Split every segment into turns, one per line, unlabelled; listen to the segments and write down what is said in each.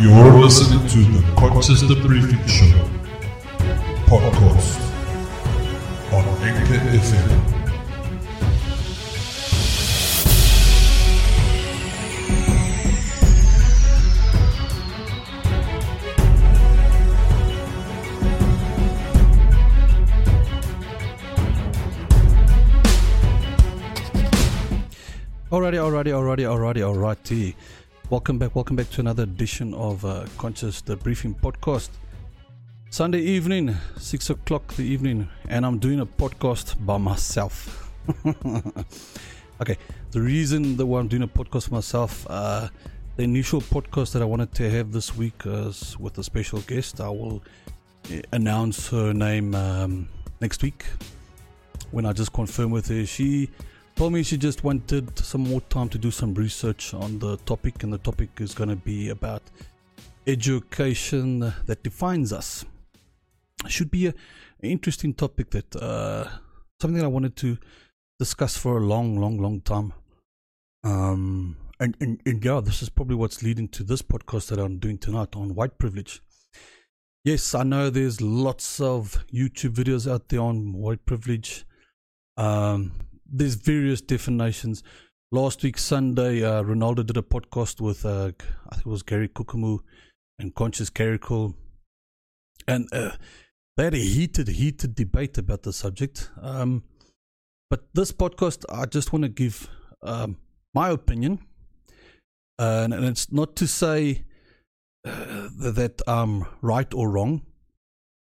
You're listening to the Conchester Briefing Show podcast on Anchor FM.
Alrighty, alrighty, alrighty, alrighty, alrighty. Welcome back, welcome back to another edition of uh, Conscious the Briefing Podcast. Sunday evening, six o'clock the evening, and I'm doing a podcast by myself. okay, the reason that why I'm doing a podcast myself, uh, the initial podcast that I wanted to have this week with a special guest. I will uh, announce her name um, next week when I just confirm with her. She told me she just wanted some more time to do some research on the topic, and the topic is going to be about education that defines us. Should be a, an interesting topic that uh, something that I wanted to discuss for a long, long, long time. Um, and, and, and yeah, this is probably what's leading to this podcast that I'm doing tonight on white privilege. Yes, I know there's lots of YouTube videos out there on white privilege. Um, there's various definitions. Last week Sunday, uh, Ronaldo did a podcast with uh, I think it was Gary Kukumu and Conscious Carrickle, and uh, they had a heated, heated debate about the subject. Um, but this podcast, I just want to give um, my opinion, and, and, it's not to say uh, that I'm right or wrong.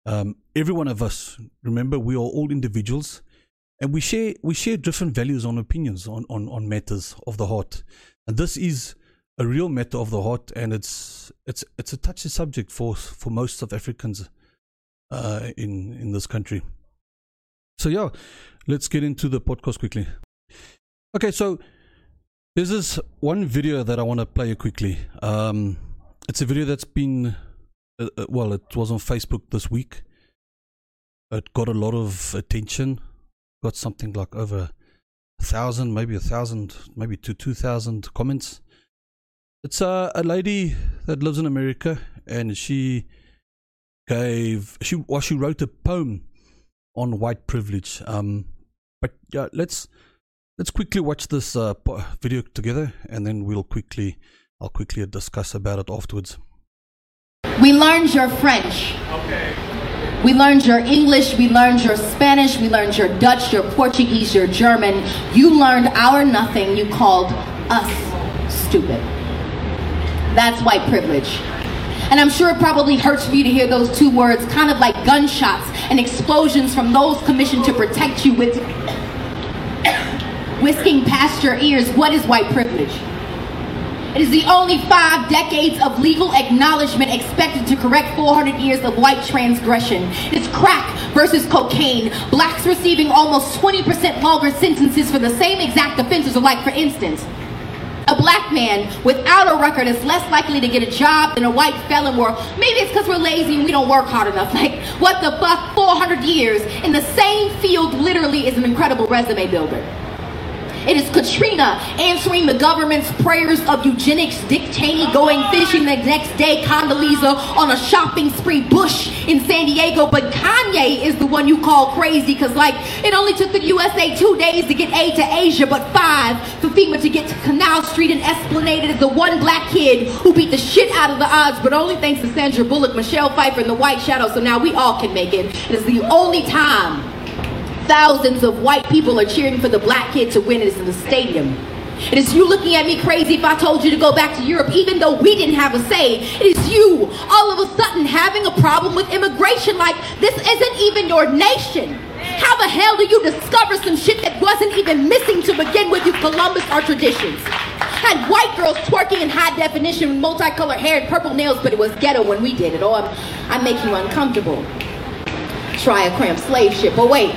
Um, every one of us, remember, we are all individuals and we share we share different values on opinions on, on, on matters of the heart. And this is a real matter of the heart and it's it's it's a touchy subject for for most South Africans uh, in in this country. So yeah let's get into the podcast quickly. Okay so there's this one video that I want to play quickly. Um, it's a video that's been uh, uh, well it was on Facebook this week. It got a lot of attention got something like over a thousand, maybe a thousand, maybe to two thousand comments. It's uh, a lady that lives in America, and she gave she well she wrote a poem on white privilege. Um, but yeah, let's let's quickly watch this uh, video together, and then we'll quickly I'll quickly discuss about it afterwards.
We learned your French. Okay. We learned your English, we learned your Spanish, we learned your Dutch, your Portuguese, your German. You learned our nothing, you called us stupid. That's white privilege. And I'm sure it probably hurts for you to hear those two words, kind of like gunshots and explosions from those commissioned to protect you with whisking past your ears. What is white privilege? It is the only five decades of legal acknowledgement expected to correct 400 years of white transgression. It's crack versus cocaine. Blacks receiving almost 20% longer sentences for the same exact offenses, like, for instance, a black man without a record is less likely to get a job than a white felon or maybe it's because we're lazy and we don't work hard enough like what the fuck 400 years in the same field literally is an incredible resume builder it is Katrina answering the government's prayers of eugenics, Dick Cheney going fishing the next day, Condoleezza on a shopping spree, Bush in San Diego, but Kanye is the one you call crazy because, like, it only took the USA two days to get aid to Asia, but five for FEMA to get to Canal Street and Esplanade. It is the one black kid who beat the shit out of the odds, but only thanks to Sandra Bullock, Michelle Pfeiffer, and the White Shadow, so now we all can make it. It is the only time thousands of white people are cheering for the black kid to win is in the stadium. It is you looking at me crazy if I told you to go back to Europe, even though we didn't have a say. It is you all of a sudden having a problem with immigration like this isn't even your nation. How the hell do you discover some shit that wasn't even missing to begin with, you Columbus our traditions? Had white girls twerking in high definition with multicolored hair and purple nails, but it was ghetto when we did it. Oh, I'm, I'm making you uncomfortable. Try a cramped slave ship. But wait,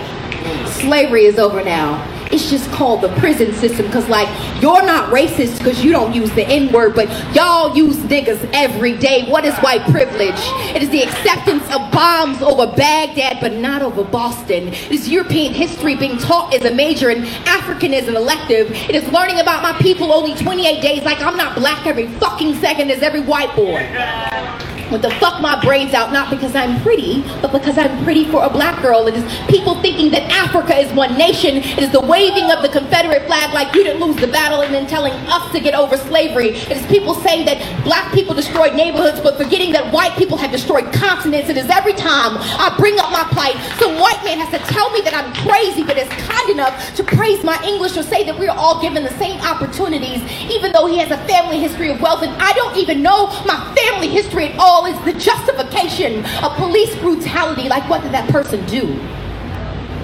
Slavery is over now. It's just called the prison system because, like, you're not racist because you don't use the N word, but y'all use niggas every day. What is white privilege? It is the acceptance of bombs over Baghdad, but not over Boston. It is European history being taught as a major and African as an elective. It is learning about my people only 28 days, like I'm not black every fucking second as every white boy with the fuck my braids out, not because I'm pretty, but because I'm pretty for a black girl. It is people thinking that Africa is one nation. It is the waving of the Confederate flag like you didn't lose the battle and then telling us to get over slavery. It is people saying that black people destroyed neighborhoods, but forgetting that white people have destroyed continents. It is every time I bring up my plight, some white man has to tell me that I'm crazy, but is kind enough to praise my English or say that we're all given the same opportunities, even though he has a family history of wealth. And I don't even know my family history at all is the justification of police brutality. Like, what did that person do?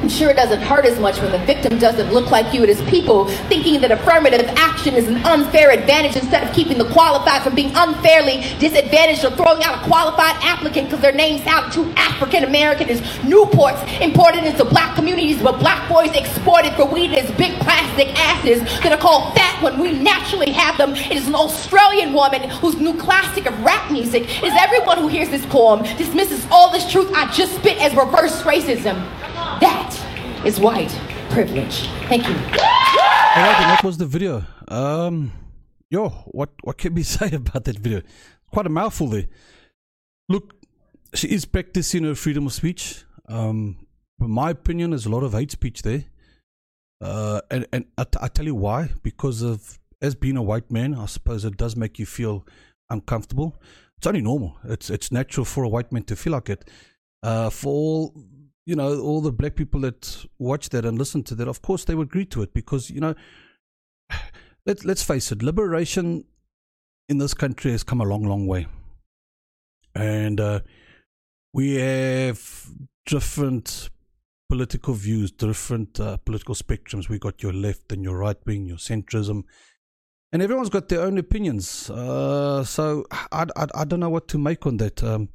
I'm sure it doesn't hurt as much when the victim doesn't look like you. It is people thinking that affirmative action is an unfair advantage instead of keeping the qualified from being unfairly disadvantaged or throwing out a qualified applicant because their name sounds too African American as Newports imported into black communities, but black boys exported for weed as big plastic asses that are called fat when we naturally have them. It is an Australian woman whose new classic of rap music is everyone who hears this poem dismisses all this truth I just spit as reverse racism. That is white privilege. Thank you.
All right, and that was the video. Um, yo, what what can we say about that video? Quite a mouthful there. Look, she is practicing her freedom of speech. Um, in my opinion, there's a lot of hate speech there. Uh, and and I, t- I tell you why. Because of as being a white man, I suppose it does make you feel uncomfortable. It's only normal. It's it's natural for a white man to feel like it. Uh, for all you know, all the black people that watch that and listen to that, of course, they would agree to it because, you know, let, let's face it, liberation in this country has come a long, long way. And uh, we have different political views, different uh, political spectrums. We've got your left and your right wing, your centrism, and everyone's got their own opinions. Uh, so I, I, I don't know what to make on that. Um,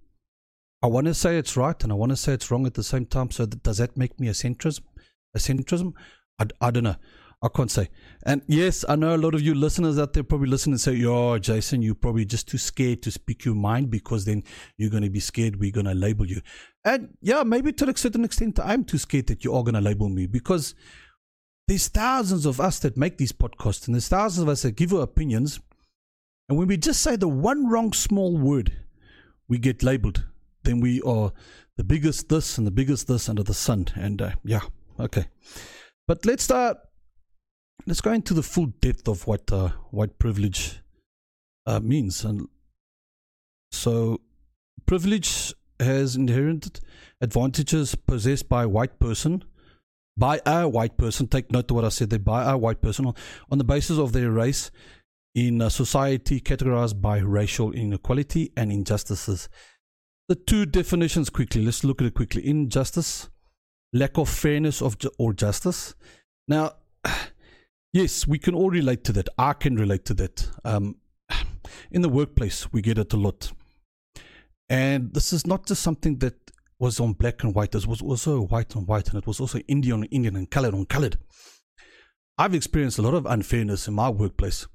I want to say it's right and I want to say it's wrong at the same time. So does that make me a centrism? A centrism? I, I don't know. I can't say. And yes, I know a lot of you listeners out there probably listen and say, "Yo, Jason, you're probably just too scared to speak your mind because then you're going to be scared we're going to label you." And yeah, maybe to a certain extent, I'm too scared that you are going to label me because there's thousands of us that make these podcasts and there's thousands of us that give our opinions. And when we just say the one wrong small word, we get labeled then we are the biggest this and the biggest this under the sun. And uh, yeah, okay. But let's start. Let's go into the full depth of what uh, white privilege uh, means. And so, privilege has inherent advantages possessed by a white person, by a white person. Take note of what I said there. By a white person on, on the basis of their race in a society categorized by racial inequality and injustices the two definitions quickly. Let's look at it quickly. Injustice, lack of fairness of ju- or justice. Now, yes, we can all relate to that. I can relate to that. Um, in the workplace, we get it a lot. And this is not just something that was on black and white. This was also white on white, and it was also Indian on Indian and colored on colored. I've experienced a lot of unfairness in my workplace.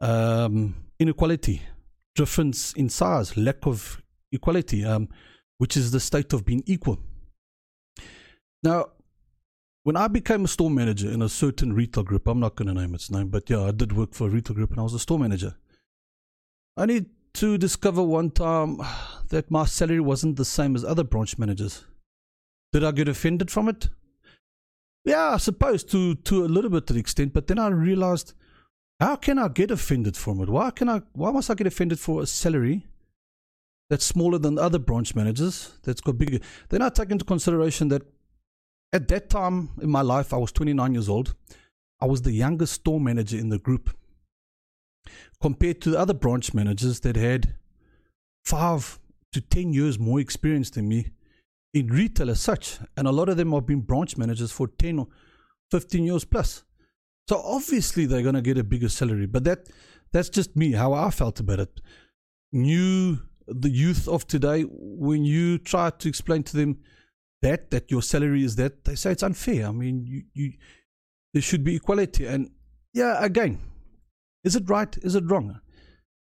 Um, inequality, difference in size, lack of equality, um, which is the state of being equal. Now, when I became a store manager in a certain retail group, I'm not going to name its name, but yeah, I did work for a retail group and I was a store manager. I need to discover one time that my salary wasn't the same as other branch managers. Did I get offended from it? Yeah, I suppose to to a little bit to the extent, but then I realized how can I get offended from it? Why can I why must I get offended for a salary that's smaller than other branch managers, that's got bigger. Then I take into consideration that at that time in my life, I was 29 years old. I was the youngest store manager in the group compared to the other branch managers that had five to 10 years more experience than me in retail as such. And a lot of them have been branch managers for 10 or 15 years plus. So obviously they're going to get a bigger salary. But that that's just me, how I felt about it. New the youth of today, when you try to explain to them that that your salary is that, they say it's unfair. I mean, you you there should be equality. And yeah, again, is it right? Is it wrong?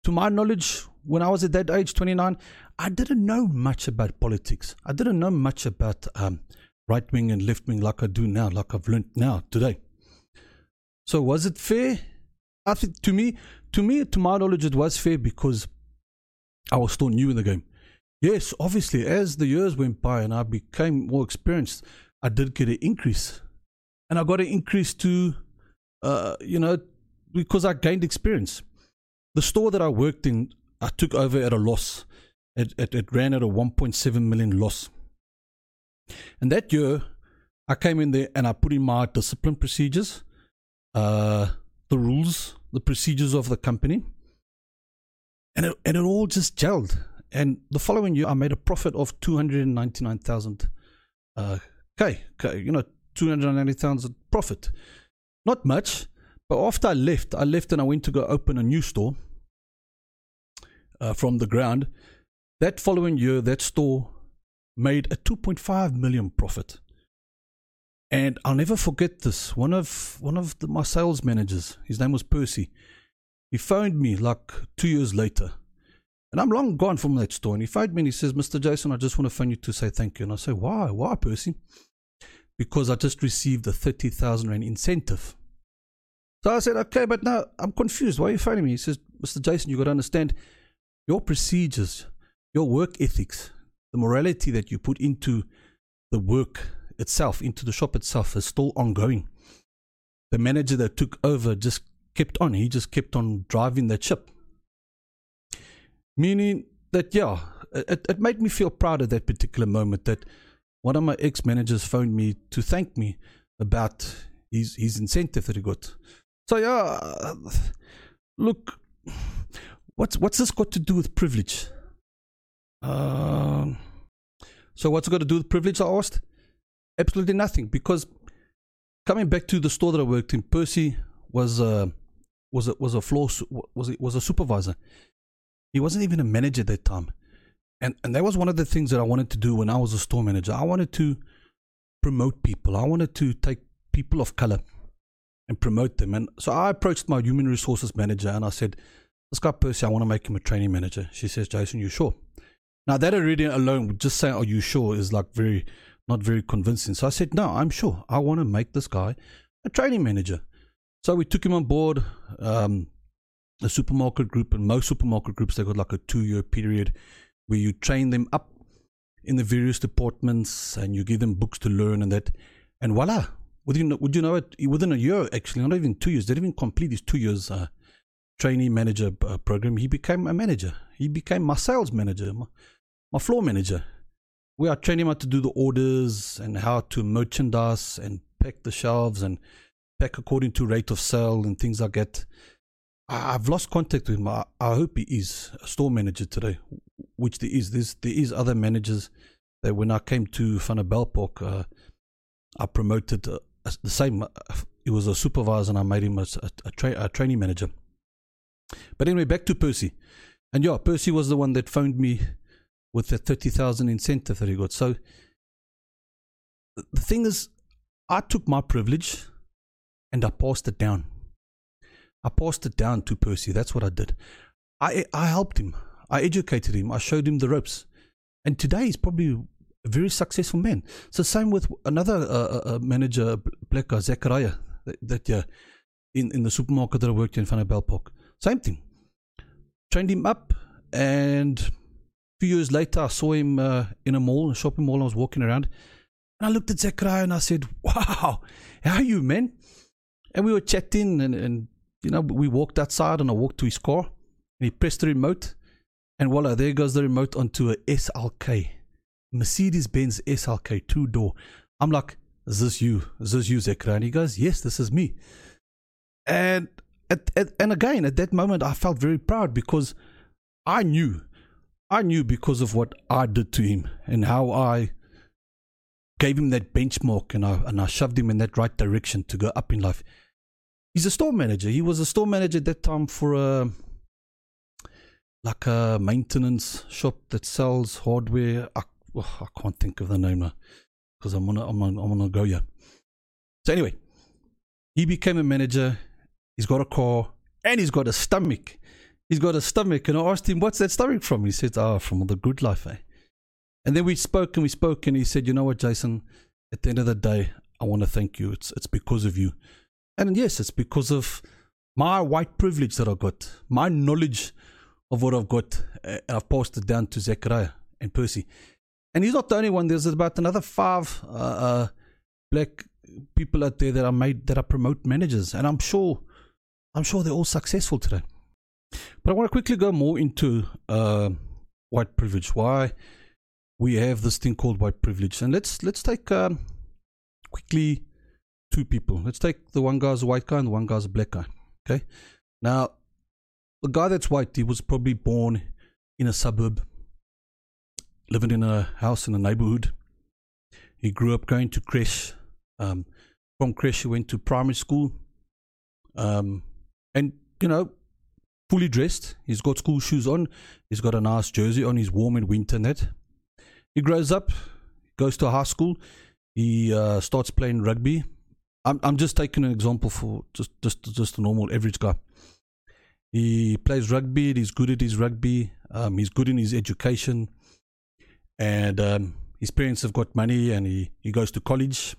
To my knowledge, when I was at that age, 29, I didn't know much about politics. I didn't know much about um, right wing and left wing like I do now, like I've learned now today. So was it fair? I think to me, to me, to my knowledge, it was fair because I was still new in the game. Yes, obviously, as the years went by and I became more experienced, I did get an increase, and I got an increase to, uh, you know, because I gained experience. The store that I worked in, I took over at a loss. It, it, it ran at a 1.7 million loss. And that year, I came in there and I put in my discipline procedures, uh, the rules, the procedures of the company, and it, and it all just gelled. And the following year, I made a profit of 299,000 uh, K, you know, 290,000 profit. Not much, but after I left, I left and I went to go open a new store uh, from the ground. That following year, that store made a 2.5 million profit. And I'll never forget this. One of one of the, my sales managers, his name was Percy. He phoned me like two years later, and I'm long gone from that store. And he phoned me and he says, "Mr. Jason, I just want to phone you to say thank you." And I say, "Why? Why, Percy?" Because I just received a thirty thousand rand incentive. So I said, "Okay, but now I'm confused. Why are you phoning me?" He says, "Mr. Jason, you've got to understand your procedures, your work ethics, the morality that you put into the work itself, into the shop itself, is still ongoing. The manager that took over just kept on. He just kept on driving that ship. Meaning that, yeah, it, it made me feel proud at that particular moment that one of my ex managers phoned me to thank me about his, his incentive that he got. So, yeah, look, what's, what's this got to do with privilege? Um, so what's it got to do with privilege? I asked. Absolutely nothing, because coming back to the store that I worked in, Percy was a was a was a floor was a, was a supervisor. He wasn't even a manager at that time, and and that was one of the things that I wanted to do when I was a store manager. I wanted to promote people. I wanted to take people of color and promote them. And so I approached my human resources manager and I said, "This guy Percy, I want to make him a training manager." She says, "Jason, you sure?" Now that already alone, just saying, "Are you sure?" is like very not very convincing. So I said, "No, I'm sure. I want to make this guy a training manager." So we took him on board. Um, a supermarket group, and most supermarket groups they got like a two-year period where you train them up in the various departments and you give them books to learn and that, and voila! Within would you know it? Within a year, actually, not even two years. They didn't even complete his two years. Uh, trainee manager uh, program, he became a manager. He became my sales manager, my, my floor manager. We are training him how to do the orders and how to merchandise and pack the shelves and pack according to rate of sale and things like that. I've lost contact with him. I, I hope he is a store manager today, which there is. There's, there is other managers that when I came to Park, uh, I promoted uh, the same. Uh, he was a supervisor and I made him a, a, a, tra- a training manager. But anyway, back to Percy. And yeah, Percy was the one that phoned me with the 30,000 incentive that he got. So the thing is, I took my privilege and I passed it down. I passed it down to Percy. That's what I did. I, I helped him. I educated him. I showed him the ropes. And today he's probably a very successful man. So same with another uh, uh, uh manager, Black Zachariah, that, that in, in the supermarket that I worked in, Van Park. Same thing. Trained him up, and a few years later, I saw him uh, in a mall, a shopping mall. I was walking around, and I looked at Zachariah and I said, "Wow, how are you, man?" And we were chatting, and, and you know, we walked outside, and I walked to his car, and he pressed the remote, and voila, there goes the remote onto a SLK, Mercedes Benz SLK two door. I'm like, "Is this you? Is this you, Zechariah?" And he goes, "Yes, this is me." And at, at, and again, at that moment, I felt very proud because I knew, I knew because of what I did to him and how I gave him that benchmark and I, and I shoved him in that right direction to go up in life. He's a store manager. He was a store manager at that time for a like a maintenance shop that sells hardware. I, oh, I can't think of the name now because I'm gonna I'm gonna, I'm gonna go here. So anyway, He became a manager. He's got a car and he's got a stomach. He's got a stomach. And I asked him, What's that stomach from? He said, Ah, oh, from the good life, eh? And then we spoke and we spoke, and he said, You know what, Jason? At the end of the day, I want to thank you. It's, it's because of you. And yes, it's because of my white privilege that I got, my knowledge of what I've got. Uh, I've passed it down to Zechariah and Percy. And he's not the only one. There's about another five uh, uh, black people out there that are made that are promote managers, and I'm sure, I'm sure they're all successful today. But I want to quickly go more into uh, white privilege. Why we have this thing called white privilege, and let's let's take um, quickly two people. Let's take the one guy's white guy and the one guy's black guy. Okay, now the guy that's white, he was probably born in a suburb, living in a house in a neighborhood. He grew up going to creche. Um, from creche, he went to primary school. Um, and, you know, fully dressed. He's got school shoes on. He's got a nice jersey on. He's warm in winter that. He grows up, goes to high school. He uh, starts playing rugby. I'm I'm just taking an example for just just just a normal average guy. He plays rugby. He's good at his rugby. Um, he's good in his education, and um, his parents have got money, and he he goes to college.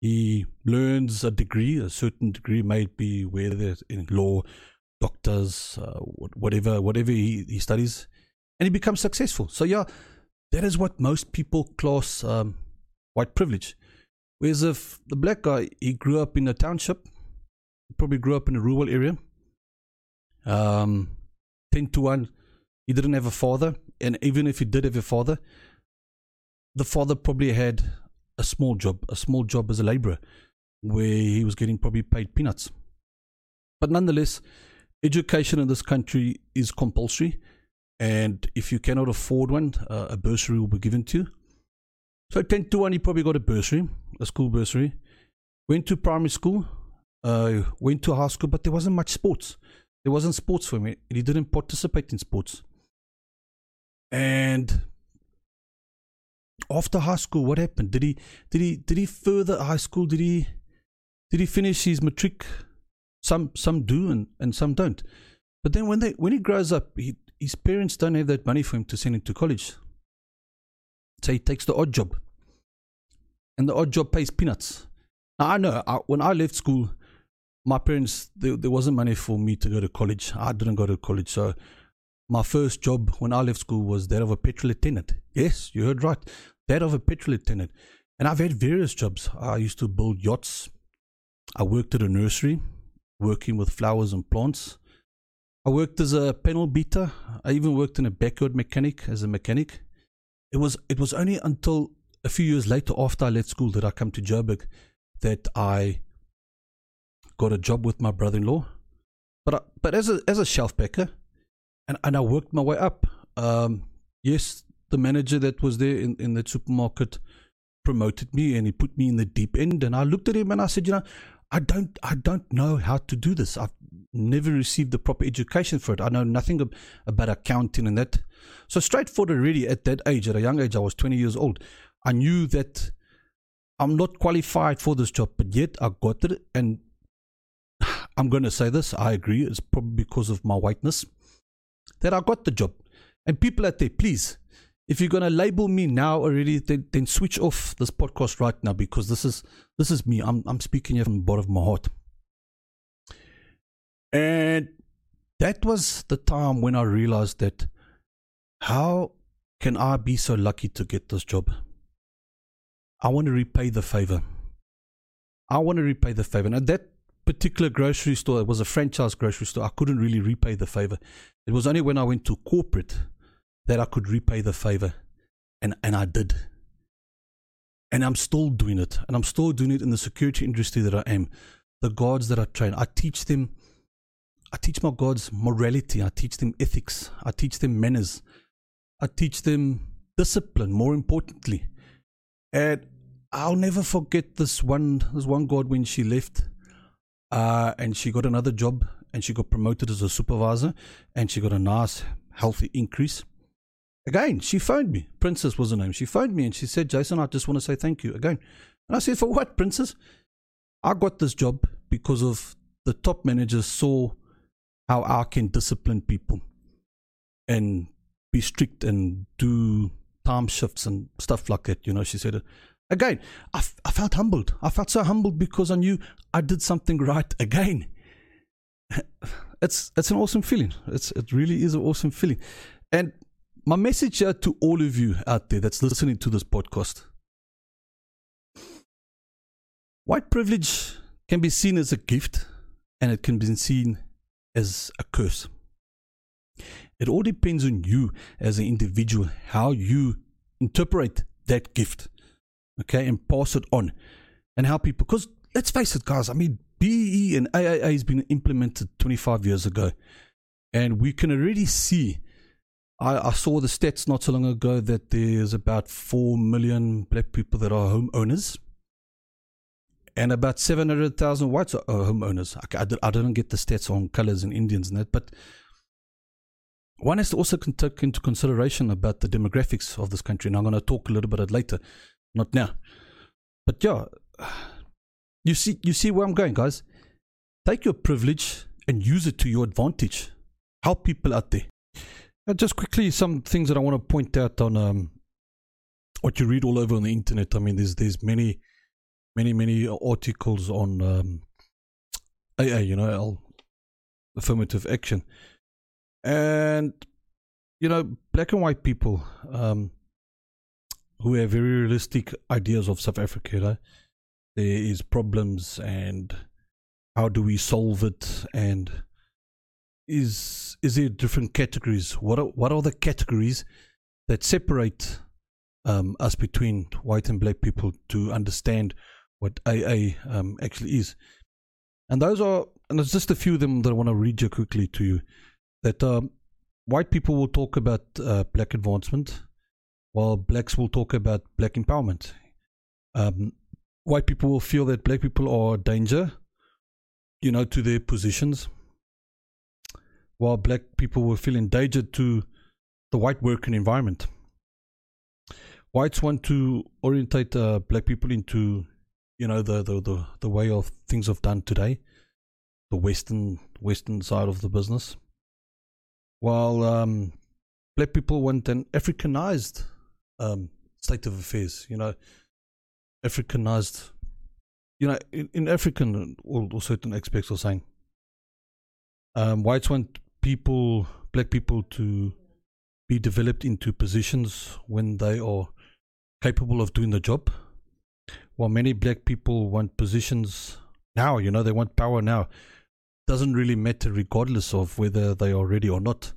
He learns a degree, a certain degree, maybe whether in law, doctors, uh, whatever, whatever he, he studies, and he becomes successful. So yeah, that is what most people class um, white privilege. Whereas if the black guy, he grew up in a township, probably grew up in a rural area, um, 10 to 1, he didn't have a father. And even if he did have a father, the father probably had a small job, a small job as a laborer, where he was getting probably paid peanuts. But nonetheless, education in this country is compulsory. And if you cannot afford one, uh, a bursary will be given to you. So 10 to 1, he probably got a bursary, a school bursary. Went to primary school, uh, went to high school, but there wasn't much sports. There wasn't sports for him. He didn't participate in sports. And after high school, what happened? Did he did he did he further high school? Did he did he finish his matric? Some some do and, and some don't. But then when they when he grows up, he, his parents don't have that money for him to send him to college. So he takes the odd job. And the odd job pays peanuts. Now I know I, when I left school, my parents there, there wasn't money for me to go to college. I didn't go to college, so my first job when I left school was that of a petrol attendant. Yes, you heard right, that of a petrol attendant. And I've had various jobs. I used to build yachts. I worked at a nursery, working with flowers and plants. I worked as a panel beater. I even worked in a backyard mechanic as a mechanic. It was it was only until a few years later after I left school that I come to Joburg that I got a job with my brother-in-law, but I, but as a as a shelf packer, and and I worked my way up. Um, yes, the manager that was there in in the supermarket promoted me and he put me in the deep end. And I looked at him and I said, you know, I don't I don't know how to do this. I've never received the proper education for it. I know nothing about accounting and that. So straightforward already at that age, at a young age, I was 20 years old. I knew that I'm not qualified for this job, but yet I got it. And I'm going to say this, I agree, it's probably because of my whiteness that I got the job. And people out there, please, if you're going to label me now already, then, then switch off this podcast right now because this is this is me. I'm I'm speaking here from the bottom of my heart. And that was the time when I realized that how can I be so lucky to get this job? I want to repay the favor. I want to repay the favor. And that particular grocery store, it was a franchise grocery store. I couldn't really repay the favor. It was only when I went to corporate that I could repay the favor. And, and I did. And I'm still doing it. And I'm still doing it in the security industry that I am. The guards that I train, I teach them, I teach my guards morality. I teach them ethics. I teach them manners. I teach them discipline, more importantly. And I'll never forget this one, this one god when she left uh, and she got another job and she got promoted as a supervisor and she got a nice, healthy increase. Again, she phoned me. Princess was her name. She phoned me and she said, Jason, I just want to say thank you again. And I said, For what, Princess? I got this job because of the top managers saw how I can discipline people and be strict and do time shifts and stuff like that. You know, she said, again, I, f- I felt humbled. I felt so humbled because I knew I did something right again. it's it's an awesome feeling. It's it really is an awesome feeling. And my message here to all of you out there that's listening to this podcast. White privilege can be seen as a gift and it can be seen as a curse. It all depends on you as an individual, how you interpret that gift, okay, and pass it on and help people, because let's face it, guys, I mean, BE and AAA has been implemented 25 years ago, and we can already see. I, I saw the stats not so long ago that there's about 4 million black people that are homeowners and about 700,000 whites are homeowners. I, I, I didn't get the stats on colors and Indians and that, but one has to also take into consideration about the demographics of this country. And I'm going to talk a little bit later, not now. But yeah, you see, you see where I'm going, guys. Take your privilege and use it to your advantage. Help people out there. And just quickly, some things that I want to point out on um, what you read all over on the internet. I mean, there's there's many, many, many articles on um, AA, you know, affirmative action and you know black and white people um, who have very realistic ideas of South Africa. Know? There is problems and how do we solve it and is is there different categories? What are what are the categories that separate um, us between white and black people to understand what AA um, actually is? And those are and there's just a few of them that I want to read you quickly to you that um, white people will talk about uh, black advancement, while blacks will talk about black empowerment. Um, white people will feel that black people are a danger, you know, to their positions, while black people will feel endangered to the white working environment. Whites want to orientate uh, black people into, you know, the, the, the, the way of things have done today, the western western side of the business while um, black people want an Africanized um, state of affairs, you know, Africanized, you know, in, in African, or, or, certain aspects are saying, um, whites want people, black people to be developed into positions when they are capable of doing the job. While many black people want positions now, you know, they want power now doesn't really matter regardless of whether they are ready or not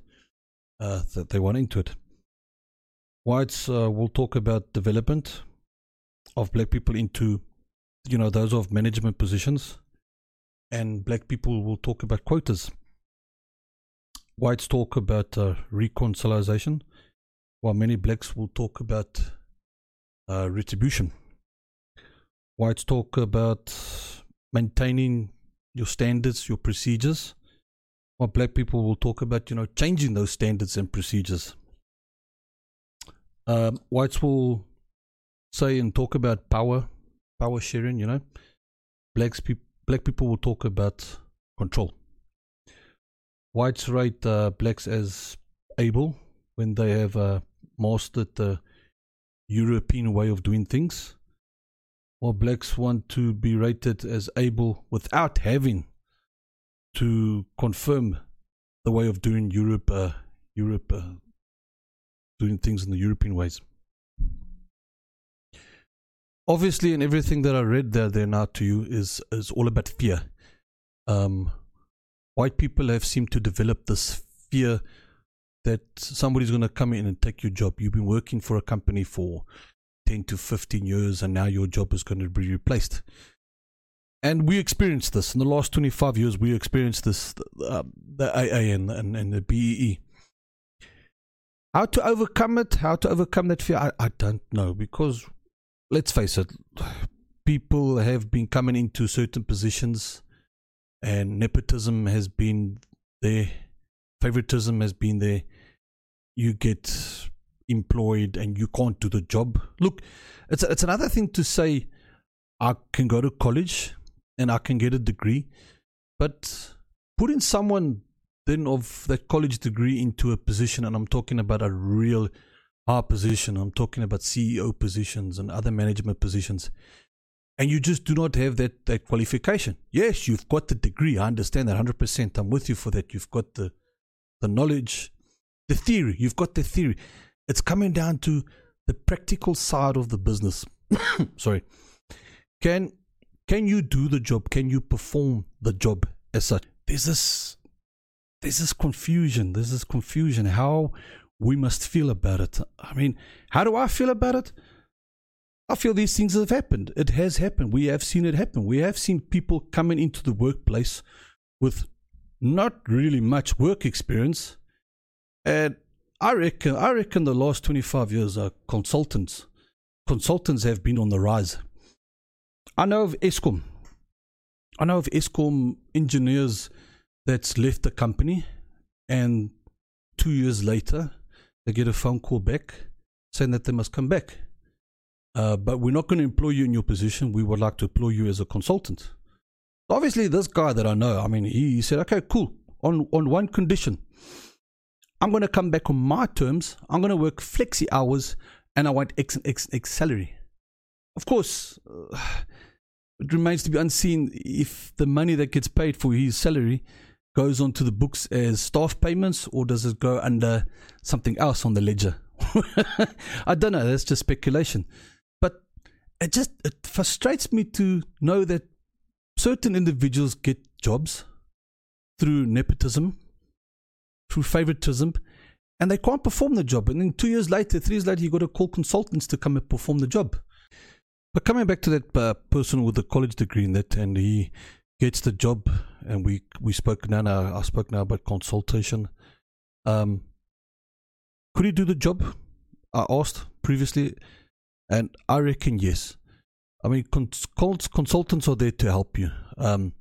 uh, that they want into it. Whites uh, will talk about development of black people into, you know, those of management positions, and black people will talk about quotas. Whites talk about uh, reconciliation, while many blacks will talk about uh, retribution. Whites talk about maintaining your standards, your procedures. While black people will talk about, you know, changing those standards and procedures. Um, whites will say and talk about power, power sharing, you know. Blacks pe- black people will talk about control. Whites rate uh, blacks as able when they have uh, mastered the European way of doing things while blacks want to be rated as able without having to confirm the way of doing Europe, uh, Europe, uh, doing things in the European ways. Obviously, and everything that I read there, there now to you is is all about fear. Um, white people have seemed to develop this fear that somebody's going to come in and take your job. You've been working for a company for 10 to 15 years and now your job is going to be replaced. And we experienced this in the last 25 years. We experienced this, uh, the AA and, and, and, the BEE. How to overcome it, how to overcome that fear, I, I don't know because let's face it, people have been coming into certain positions and nepotism has been there, favoritism has been there. You get employed and you can't do the job. Look, it's it's another thing to say I can go to college and I can get a degree. But putting someone then of that college degree into a position, and I'm talking about a real high position, I'm talking about CEO positions and other management positions, and you just do not have that, that qualification. Yes, you've got the degree. I understand that 100%. I'm with you for that. You've got the, the knowledge, the theory. You've got the theory. It's coming down to the practical side of the business. Sorry. Can can you do the job? Can you perform the job as such? There's this there's is confusion. This is confusion how we must feel about it. I mean, how do I feel about it? I feel these things have happened. It has happened. We have seen it happen. We have seen people coming into the workplace with not really much work experience. And I reckon I reckon the last 25 years are consultants. Consultants have been on the rise. I know of Eskom. I know of Eskom engineers that's left the company and two years later they get a phone call back saying that they must come back. Uh, but we're not going to employ you in your position. We would like to employ you as a consultant. Obviously, this guy that I know, I mean, he, he said, okay, cool. On on one condition, I'm going to come back on my terms. I'm going to work flexi hours, and I want X and X, and X salary. Of course, uh, it remains to be unseen if the money that gets paid for his salary goes onto the books as staff payments or does it go under something else on the ledger. I don't know. That's just speculation. But it just it frustrates me to know that certain individuals get jobs through nepotism, through favoritism, and they can't perform the job. And then two years later, three years later, you got to call consultants to come and perform the job. But coming back to that uh, person with a college degree in that, and he gets the job, and we we spoke now. now I spoke now about consultation. Um, could he do the job? I asked previously, and I reckon yes. I mean, cons- consultants are there to help you, um,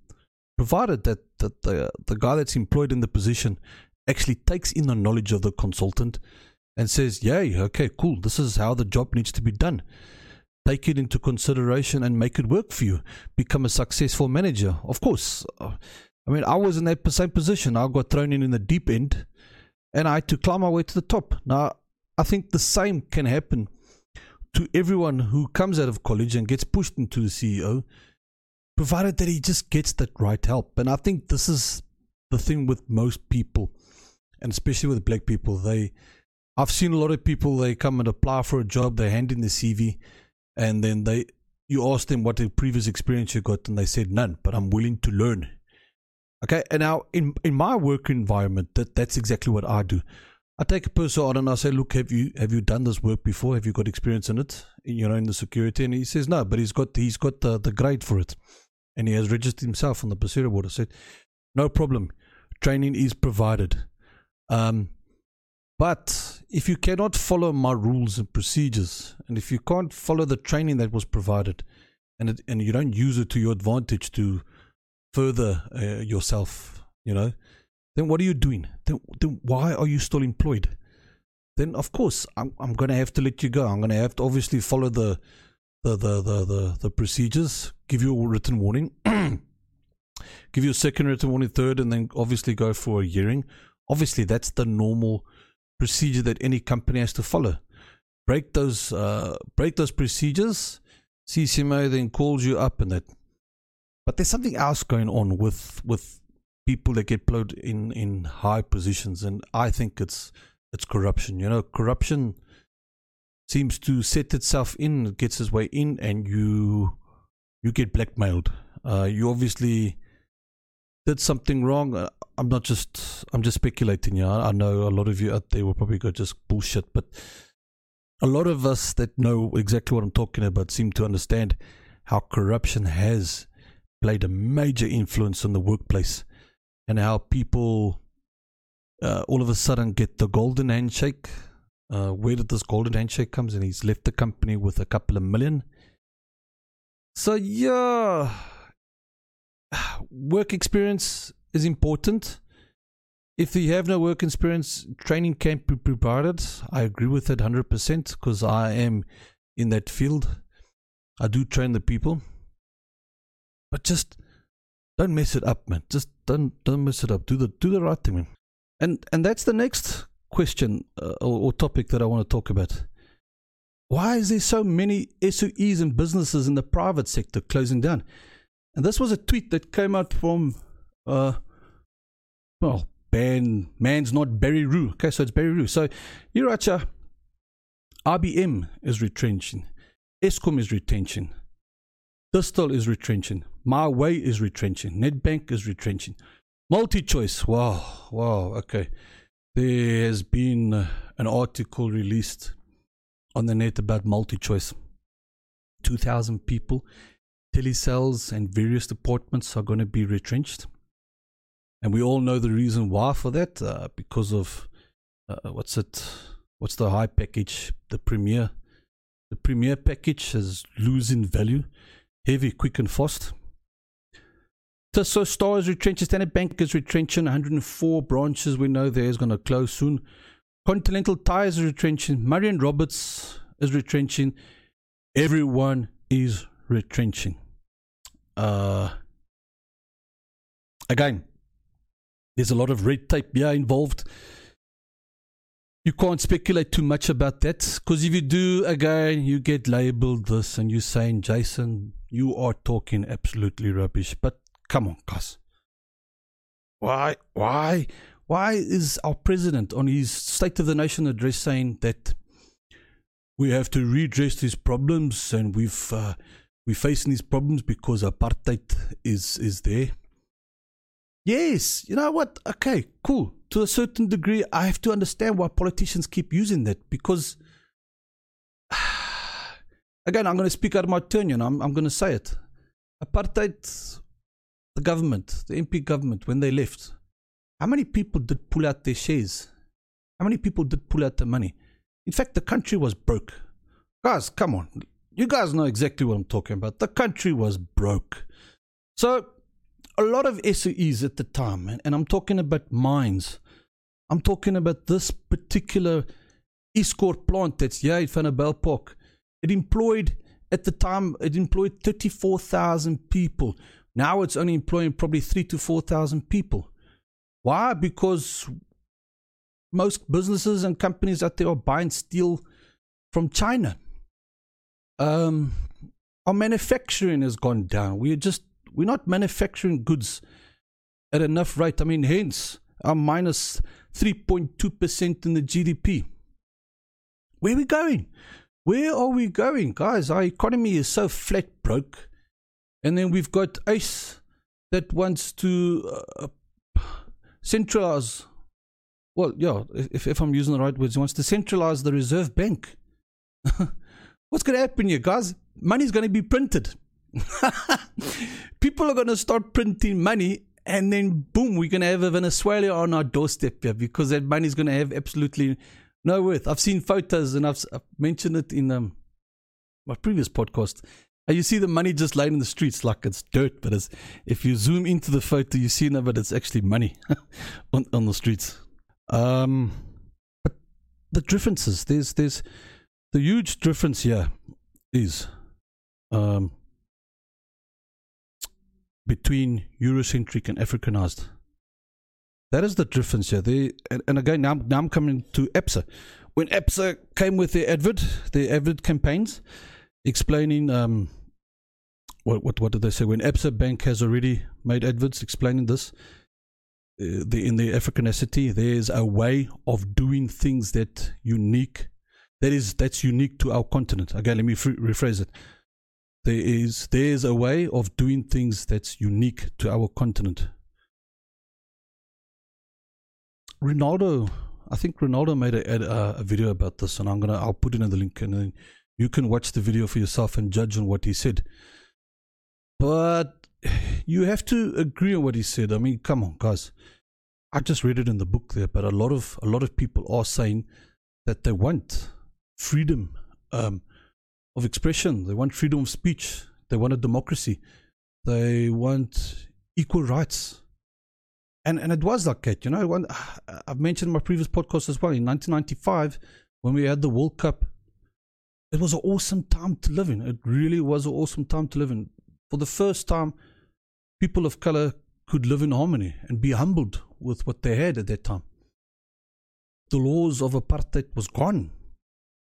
provided that, that the the guy that's employed in the position actually takes in the knowledge of the consultant and says, "Yay, okay, cool. This is how the job needs to be done." Take it into consideration and make it work for you. Become a successful manager. Of course, I mean, I was in that same position. I got thrown in in the deep end and I had to climb my way to the top. Now, I think the same can happen to everyone who comes out of college and gets pushed into the CEO, provided that he just gets that right help. And I think this is the thing with most people, and especially with black people. They, I've seen a lot of people. They come and apply for a job. They hand in the CV, and then they you ask them what the previous experience you got and they said none but i'm willing to learn. Okay and now in in my work environment that that's exactly what i do. I take a person on and i say look have you have you done this work before? Have you got experience in it? You know in the security? And he says no but he's got he's got the, the grade for it. And he has registered himself on the PSIRA board i said no problem. Training is provided. Um but if you cannot follow my rules and procedures, and if you can't follow the training that was provided, and it, and you don't use it to your advantage to further uh, yourself, you know, then what are you doing? Then, then why are you still employed? Then of course I'm I'm gonna have to let you go. I'm gonna have to obviously follow the the the the the, the procedures, give you a written warning, give you a second written warning, third, and then obviously go for a hearing. Obviously, that's the normal procedure that any company has to follow. Break those uh, break those procedures. CCMA then calls you up and that. But there's something else going on with with people that get put in in high positions, and I think it's it's corruption. You know, corruption seems to set itself in, gets its way in, and you you get blackmailed. Uh, you obviously did something wrong. Uh, I'm not just I'm just speculating. Yeah, I know a lot of you out there will probably go just bullshit, but a lot of us that know exactly what I'm talking about seem to understand how corruption has played a major influence on the workplace and how people uh, all of a sudden get the golden handshake. Uh, where did this golden handshake comes? And he's left the company with a couple of million. So yeah work experience is important. If you have no work experience, training can't be provided. I agree with that 100% because I am in that field. I do train the people. But just don't mess it up, man. Just don't don't mess it up. Do the do the right thing, man. And and that's the next question uh, or, or topic that I want to talk about. Why is there so many SOEs and businesses in the private sector closing down? And this was a tweet that came out from, uh, well, Ben, man's not Barry Rue. Okay, so it's Barry Rue. So, Iracha, IBM is retrenching, Eskom is retrenching, Distell is retrenching, My Way is retrenching, Nedbank is retrenching, MultiChoice. Wow, wow, okay. There has been uh, an article released on the net about MultiChoice. 2,000 people, telecells, and various departments are going to be retrenched. And we all know the reason why for that uh, because of uh, what's it? What's the high package? The Premier. The Premier package is losing value, heavy, quick, and fast. So Star is retrenching, Standard Bank is retrenching, 104 branches we know there is going to close soon. Continental Tires is retrenching. Murray & Roberts is retrenching. Everyone is retrenching. Uh, again, there's a lot of red tape here involved. You can't speculate too much about that because if you do, again, you get labeled this and you're saying, Jason, you are talking absolutely rubbish. But come on, guys. Why? Why? Why is our president on his State of the Nation address saying that we have to redress these problems and we've uh, we're facing these problems because apartheid is is there? Yes, you know what? Okay, cool. To a certain degree, I have to understand why politicians keep using that because, again, I'm going to speak out of my turn, and I'm, I'm going to say it. Apartheid, the government, the NP government, when they left, how many people did pull out their shares? How many people did pull out the money? In fact, the country was broke. Guys, come on. You guys know exactly what I'm talking about. The country was broke. So, a lot of SOEs at the time, and I'm talking about mines. I'm talking about this particular Iscor plant that's at Vanderbijl Park. It employed, at the time, it employed 34,000 people. Now it's only employing probably three to 4,000 people. Why? Because most businesses and companies out there are buying steel from China. Um, our manufacturing has gone down. We're just we're not manufacturing goods at enough rate. I mean, hence our minus three point two percent in the GDP. Where are we going? Where are we going, guys? Our economy is so flat broke, and then we've got Ace that wants to uh, centralize. Well, yeah, if, if I'm using the right words, he wants to centralize the Reserve Bank. What's going to happen here, guys? Money's going to be printed. People are going to start printing money, and then boom, we're going to have a Venezuela on our doorstep here because that money is going to have absolutely no worth. I've seen photos, and I've, I've mentioned it in um, my previous podcast. You see the money just lying in the streets like it's dirt, but it's, if you zoom into the photo, you see now, but it's actually money on, on the streets. Um, but the differences, there's, there's the huge difference here is um, between Eurocentric and Africanized. That is the difference here. They, and, and again, now, now I'm coming to ABSA. When ABSA came with their advert, their advert campaigns, explaining um, what, what what did they say? When ABSA Bank has already made adverts explaining this, uh, the, in the Africanity, there is a way of doing things that unique, that is that's unique to our continent. Again, let me f- rephrase it. There is there is a way of doing things that's unique to our continent. Ronaldo, I think Ronaldo made a, a, a video about this, and I'm gonna I'll put in the link, and then you can watch the video for yourself and judge on what he said. But you have to agree on what he said. I mean, come on, guys. I just read it in the book there, but a lot of a lot of people are saying that they want freedom um, of expression. They want freedom of speech. They want a democracy. They want equal rights. And and it was like that, you know. I've mentioned in my previous podcast as well. In 1995, when we had the World Cup, it was an awesome time to live in. It really was an awesome time to live in. For the first time, people of color could live in harmony and be humbled with what they had at that time. The laws of apartheid was gone.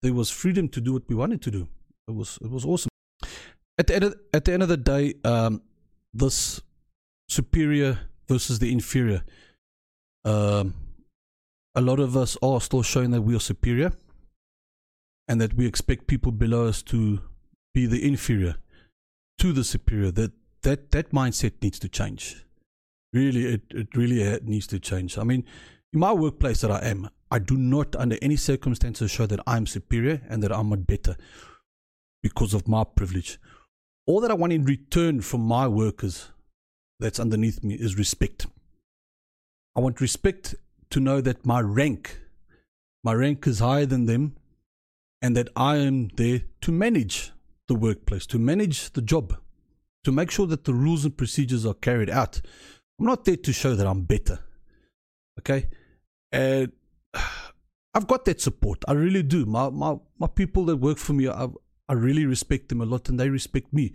There was freedom to do what we wanted to do. It was it was awesome. At the end of, at the end of the day, um, this superior versus the inferior. Um, a lot of us are still showing that we are superior, and that we expect people below us to be the inferior to the superior. That that that mindset needs to change. Really, it it really needs to change. I mean, in my workplace that I am, I do not, under any circumstances, show that I'm superior and that I'm not better because of my privilege. All that I want in return from my workers that's underneath me is respect. I want respect to know that my rank, my rank is higher than them, and that I am there to manage the workplace, to manage the job, to make sure that the rules and procedures are carried out. I'm not there to show that I'm better. Okay? And I've got that support. I really do. My my my people that work for me, I I really respect them a lot, and they respect me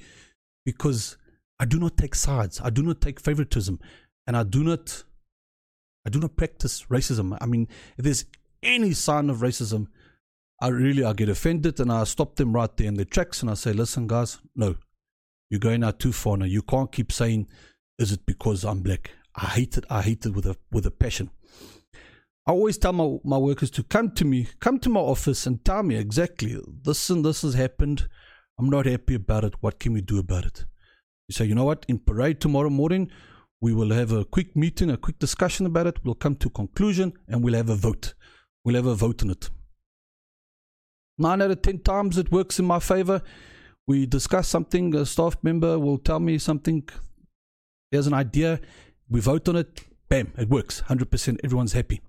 because I do not take sides. I do not take favoritism, and I do not I do not practice racism. I mean, if there's any sign of racism, I really I get offended and I stop them right there in their tracks and I say, listen, guys, no, you're going out too far now. You can't keep saying, is it because I'm black? I hate it. I hate it with a with a passion. I always tell my, my workers to come to me, come to my office and tell me exactly this and this has happened. I'm not happy about it. What can we do about it? You say, you know what? In parade tomorrow morning, we will have a quick meeting, a quick discussion about it. We'll come to a conclusion and we'll have a vote. We'll have a vote on it. Nine out of ten times it works in my favor. We discuss something, a staff member will tell me something, there's an idea, we vote on it, bam, it works. 100%, everyone's happy.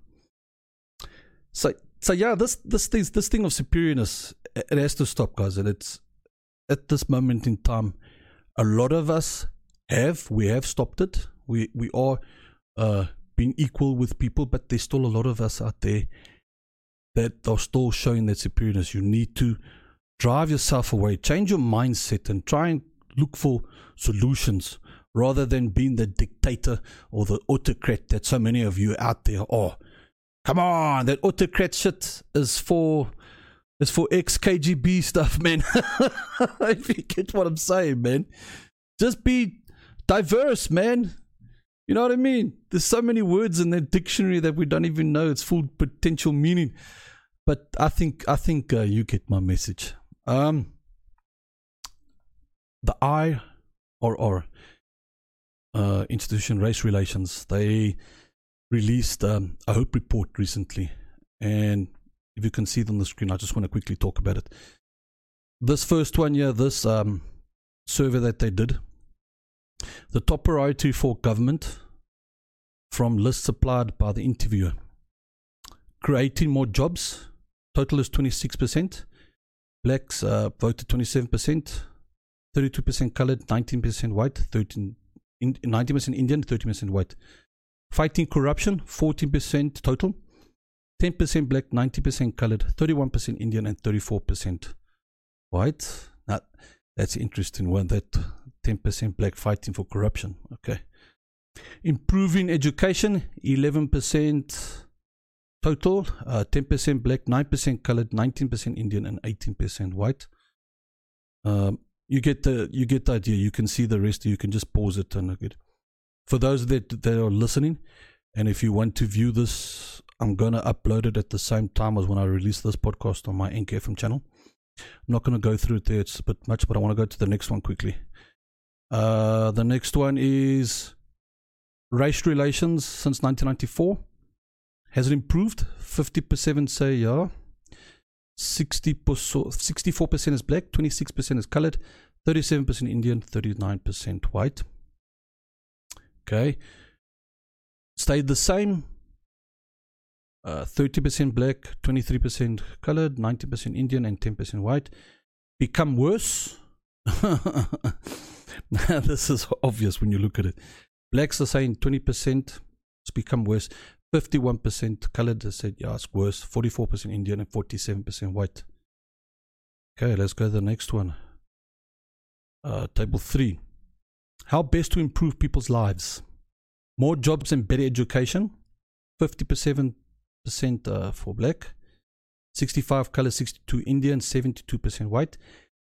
So, so yeah, this this thing, this thing of superiorness, it has to stop, guys. And it's at this moment in time, a lot of us have we have stopped it. We we are uh, being equal with people, but there's still a lot of us out there that are still showing that superiorness. You need to drive yourself away, change your mindset, and try and look for solutions rather than being the dictator or the autocrat that so many of you out there are. Come on, that autocrat shit is for is for ex KGB stuff, man. if you get what I'm saying, man. Just be diverse, man. You know what I mean? There's so many words in that dictionary that we don't even know its full potential meaning. But I think I think uh, you get my message. Um, the IRR uh, institution race relations they released um, a hope report recently, and if you can see it on the screen, I just want to quickly talk about it. This first one, yeah, this um, survey that they did the top priority for government from lists supplied by the interviewer. Creating more jobs. Total is 26%. Blacks uh, voted 27%. 32% colored, 19% white, 13, in, 90% Indian, 30% white. Fighting corruption, 14% total. 10% black, 90% colored, 31% Indian, and 34% white. Now, that's interesting one. That 10% black fighting for corruption. Okay. Improving education, 11% total, uh, 10% black, 9% colored, 19% Indian, and 18% white. Um, you get the you get the idea. You can see the rest. You can just pause it and look at. For those that that are listening, and if you want to view this, I'm gonna upload it at the same time as when I release this podcast on my NKFM channel. I'm not gonna go through it there; it's a bit much, but I want to go to the next one quickly. Uh, the next one is race relations since 1994. Has it improved? 50% say yeah. 60 64% is black, 26% is colored, 37% Indian, 39% white. Okay. Stayed the same. Uh, 30% black, 23% colored, 90% Indian, and 10% white. Become worse. this is obvious when you look at it. Blacks are saying 20%, it's become worse. 51% colored they said, yeah, it's worse. 44% Indian and 47% white. Okay, let's go to the next one. Uh, table 3. How best to improve people's lives? More jobs and better education. 57% uh, for black. 65 color, 62 Indian, 72% white.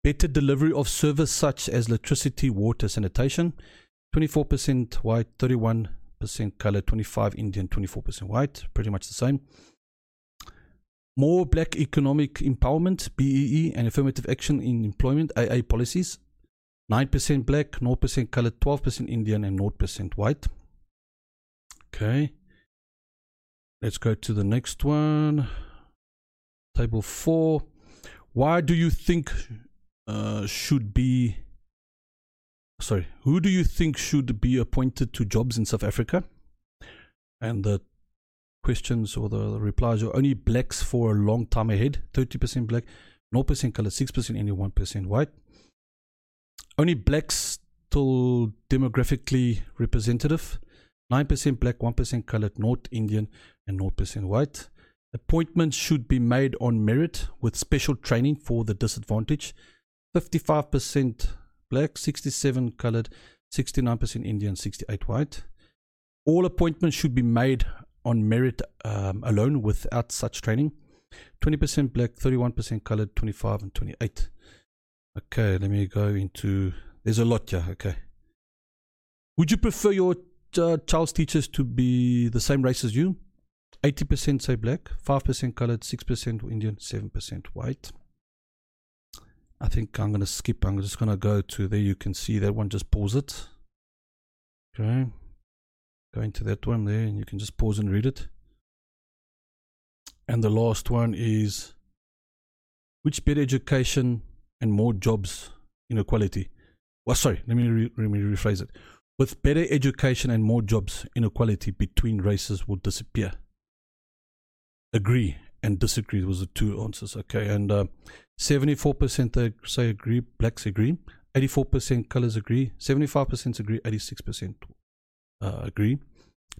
Better delivery of service such as electricity, water, sanitation. 24% white, 31% color, 25 Indian, 24% white. Pretty much the same. More black economic empowerment, BEE, and affirmative action in employment, AA policies. 9% black, 0% colored, 12% Indian, and 0% white. Okay. Let's go to the next one. Table 4. Why do you think uh, should be. Sorry, who do you think should be appointed to jobs in South Africa? And the questions or the replies are only blacks for a long time ahead 30% black, 0% color, 6% Indian, 1% white only blacks still demographically representative. 9% black, 1% colored, North Indian, and 0% white. Appointments should be made on merit with special training for the disadvantaged. 55% black, 67 colored, 69% Indian, 68 white. All appointments should be made on merit um, alone without such training. 20% black, 31% colored, 25 and 28. Okay, let me go into. There's a lot here. Okay. Would you prefer your uh, child's teachers to be the same race as you? 80% say black, 5% colored, 6% Indian, 7% white. I think I'm going to skip. I'm just going to go to there. You can see that one. Just pause it. Okay. Go into that one there and you can just pause and read it. And the last one is which better education and more jobs inequality. Well, sorry, let me, re- let me rephrase it. With better education and more jobs, inequality between races will disappear. Agree and disagree was the two answers. Okay, and uh, 74% they say agree, blacks agree, 84% colors agree, 75% agree, 86% uh, agree.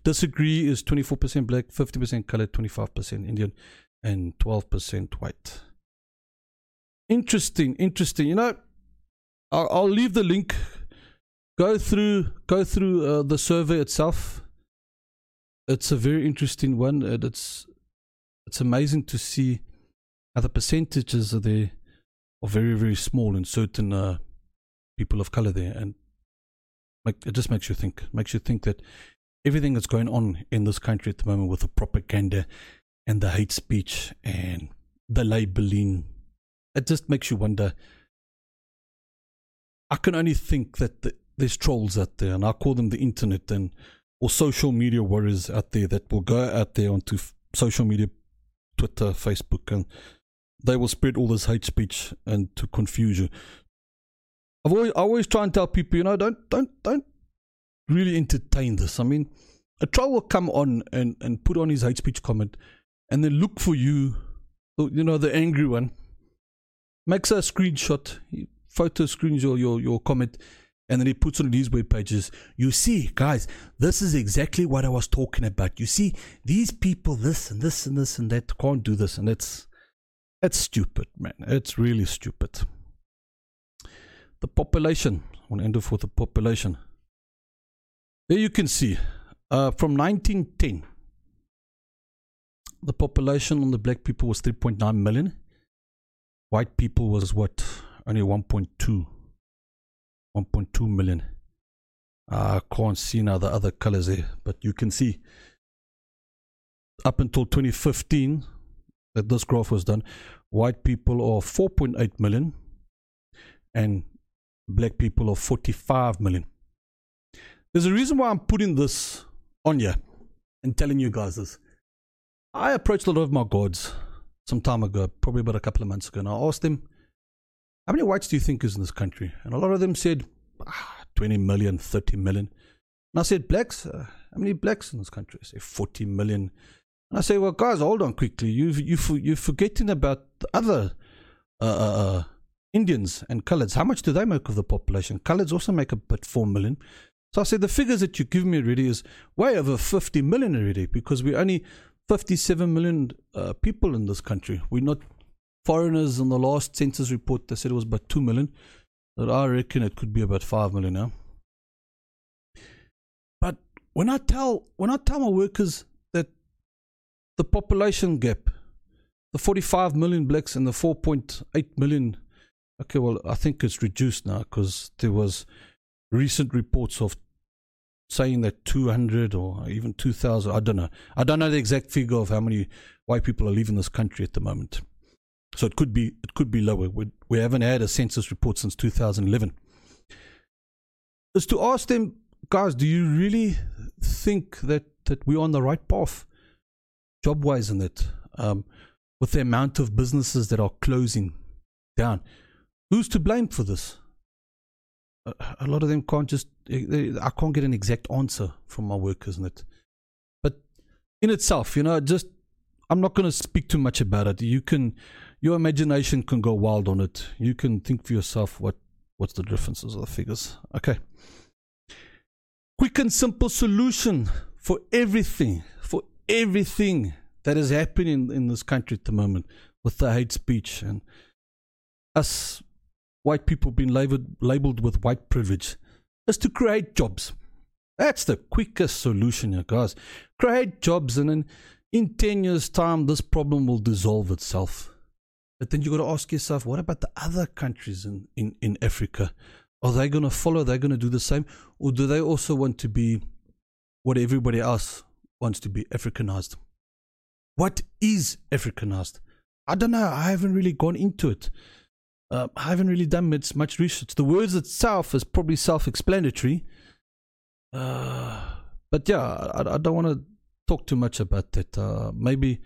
Disagree is 24% black, 50% color, 25% Indian, and 12% white. Interesting, interesting. You know, I'll, I'll leave the link. Go through, go through uh, the survey itself. It's a very interesting one. And it's it's amazing to see how the percentages are there are very very small in certain uh, people of color there, and like it just makes you think. Makes you think that everything that's going on in this country at the moment with the propaganda and the hate speech and the labeling it just makes you wonder. I can only think that the, there's trolls out there, and I call them the internet and or social media warriors out there that will go out there onto f- social media, Twitter, Facebook, and they will spread all this hate speech and to confuse you. I've always, I always try and tell people, you know, don't, don't, don't really entertain this. I mean, a troll will come on and, and put on his hate speech comment, and then look for you, you know, the angry one, makes a screenshot, photo screens your, your, your comment, and then he puts on these web pages. You see, guys, this is exactly what I was talking about. You see, these people, this and this and this and that, can't do this, and it's it's stupid, man. It's really stupid. The population. I want to end off with the population. There you can see, uh, from 1910, the population on the black people was 3.9 million white people was what? Only 1.2 1.2 million. Ah, I can't see now the other colors there but you can see. Up until 2015 that this graph was done white people are 4.8 million and black people are 45 million. There's a reason why i'm putting this on you and telling you guys this. I approached a lot of my gods some time ago, probably about a couple of months ago, and I asked them, How many whites do you think is in this country? And a lot of them said, ah, 20 million, 30 million. And I said, Blacks? Uh, how many blacks in this country? I say, 40 million. And I say, Well, guys, hold on quickly. You, you, you're forgetting about the other uh, uh, uh, Indians and coloreds. How much do they make of the population? Coloreds also make about 4 million. So I said, The figures that you give me already is way over 50 million already because we only 57 million uh, people in this country. We're not foreigners. In the last census report, they said it was about 2 million. But I reckon it could be about 5 million now. But when I tell when I tell my workers that the population gap, the 45 million blacks and the 4.8 million, okay, well I think it's reduced now because there was recent reports of saying that 200 or even 2,000. I don't know. I don't know the exact figure of how many white people are leaving this country at the moment. So it could be it could be lower. We, we haven't had a census report since 2011. Is to ask them, guys, do you really think that that we're on the right path, job wise, in that, um, with the amount of businesses that are closing down? Who's to blame for this? A, lot of them can't just. Eh, eh, I can't get an exact answer from my workers, in it. But in itself, you know, just I'm not going to speak too much about it. You can your imagination can go wild on it. You can think for yourself what what's the differences of the figures. Okay. Quick and simple solution for everything, for everything that is happening in this country at the moment with the hate speech and us white people being labeled labeled with white privilege is to create jobs. That's the quickest solution, you guys. Create jobs and in, in 10 years' time this problem will dissolve itself. But then you've got to ask yourself, what about the other countries in, in, in Africa? Are they going to follow? Are they going to do the same? Or do they also want to be what everybody else wants to be Africanized? What is Africanized? I don't know. I haven't really gone into it. Uh, I haven't really done much, much research. The words itself is probably self explanatory. Uh, but yeah, I, I don't want to talk too much about that. Uh, maybe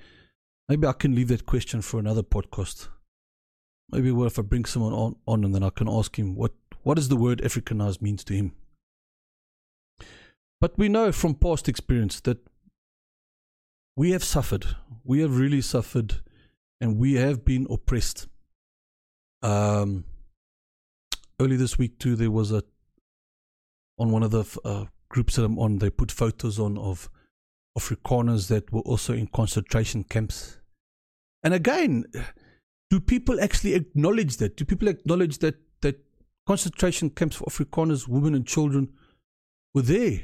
Maybe I can leave that question for another podcast. Maybe what if I bring someone on, on and then I can ask him what, what does the word Africanized means to him? But we know from past experience that we have suffered. We have really suffered and we have been oppressed. Um, early this week too, there was a on one of the uh, groups that I'm on. They put photos on of Afrikaners that were also in concentration camps and again, do people actually acknowledge that? Do people acknowledge that that concentration camps for Afrikaners, women and children were there?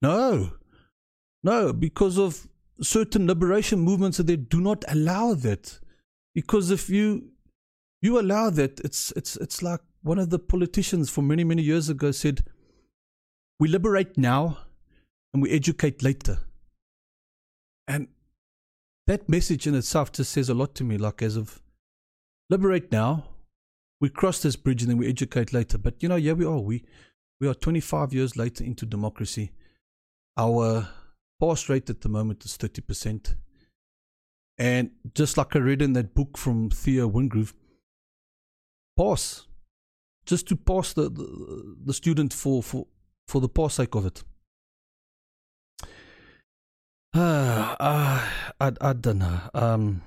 No. No, because of certain liberation movements that they do not allow that. Because if you you allow that, it's it's it's like one of the politicians from many, many years ago said, We liberate now and we educate later. And that message in itself just says a lot to me. Like, as of liberate now, we cross this bridge and then we educate later. But you know, yeah, we are. We we are 25 years later into democracy. Our pass rate at the moment is 30%. And just like I read in that book from Theo Wingrove, pass, just to pass the, the, the student for, for, for the pass sake of it. Uh, I, I don't know. Um,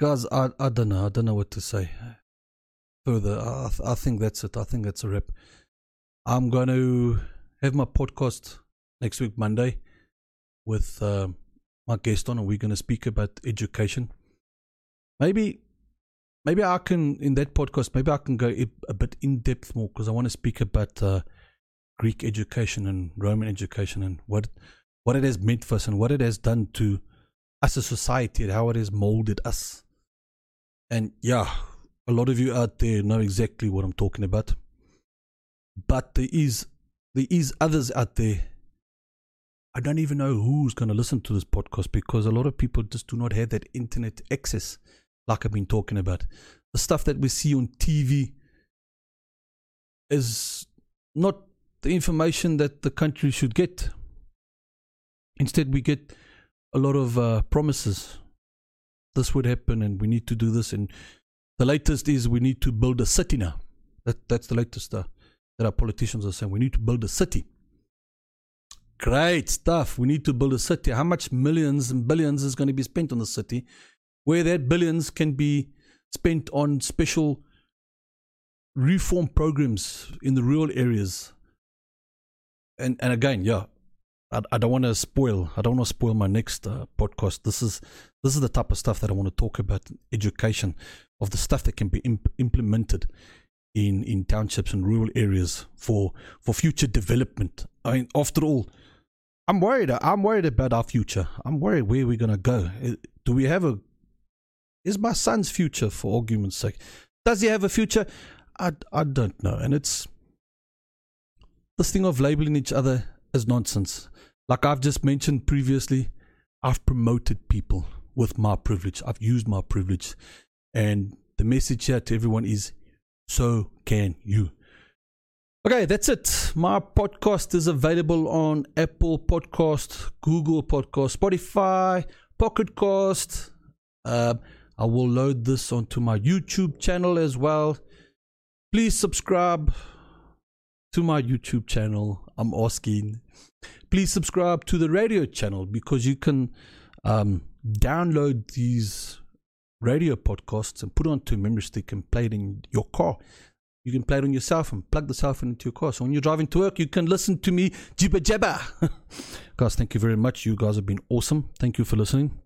guys, I, I don't know. I don't know what to say further. I, I think that's it. I think that's a wrap. I'm going to have my podcast next week, Monday, with uh, my guest on, and we're going to speak about education. Maybe, maybe I can in that podcast. Maybe I can go a bit in depth more because I want to speak about. Uh, Greek education and Roman education and what what it has meant for us and what it has done to us as a society and how it has molded us. And yeah, a lot of you out there know exactly what I'm talking about. But there is there is others out there. I don't even know who's going to listen to this podcast because a lot of people just do not have that internet access, like I've been talking about. The stuff that we see on TV is not the information that the country should get. Instead, we get a lot of uh, promises. This would happen, and we need to do this. And the latest is we need to build a city now. That that's the latest uh, that our politicians are saying. We need to build a city. Great stuff. We need to build a city. How much millions and billions is going to be spent on the city? Where that billions can be spent on special reform programs in the rural areas and and again, yeah, I, I don't want to spoil. I don't want to spoil my next uh, podcast. This is this is the type of stuff that I want to talk about. Education of the stuff that can be imp- implemented in in townships and rural areas for for future development. I mean, after all, I'm worried. I'm worried about our future. I'm worried where we're gonna go. Do we have a? Is my son's future, for argument's sake, does he have a future? I I don't know, and it's this thing of labeling each other as nonsense. Like I've just mentioned previously, I've promoted people with my privilege. I've used my privilege, and the message here to everyone is so can you. Okay, that's it. My podcast is available on Apple Podcast, Google Podcast, Spotify, Pocket Cast. Uh, I will load this onto my YouTube channel as well. Please subscribe to my YouTube channel. I'm asking. Please subscribe to the radio channel because you can um, download these radio podcasts and put onto a memory stick and play it in your car. You can play it on your cell phone, plug the cell phone into your car. So when you're driving to work, you can listen to me jibba jabba. guys, thank you very much. You guys have been awesome. Thank you for listening.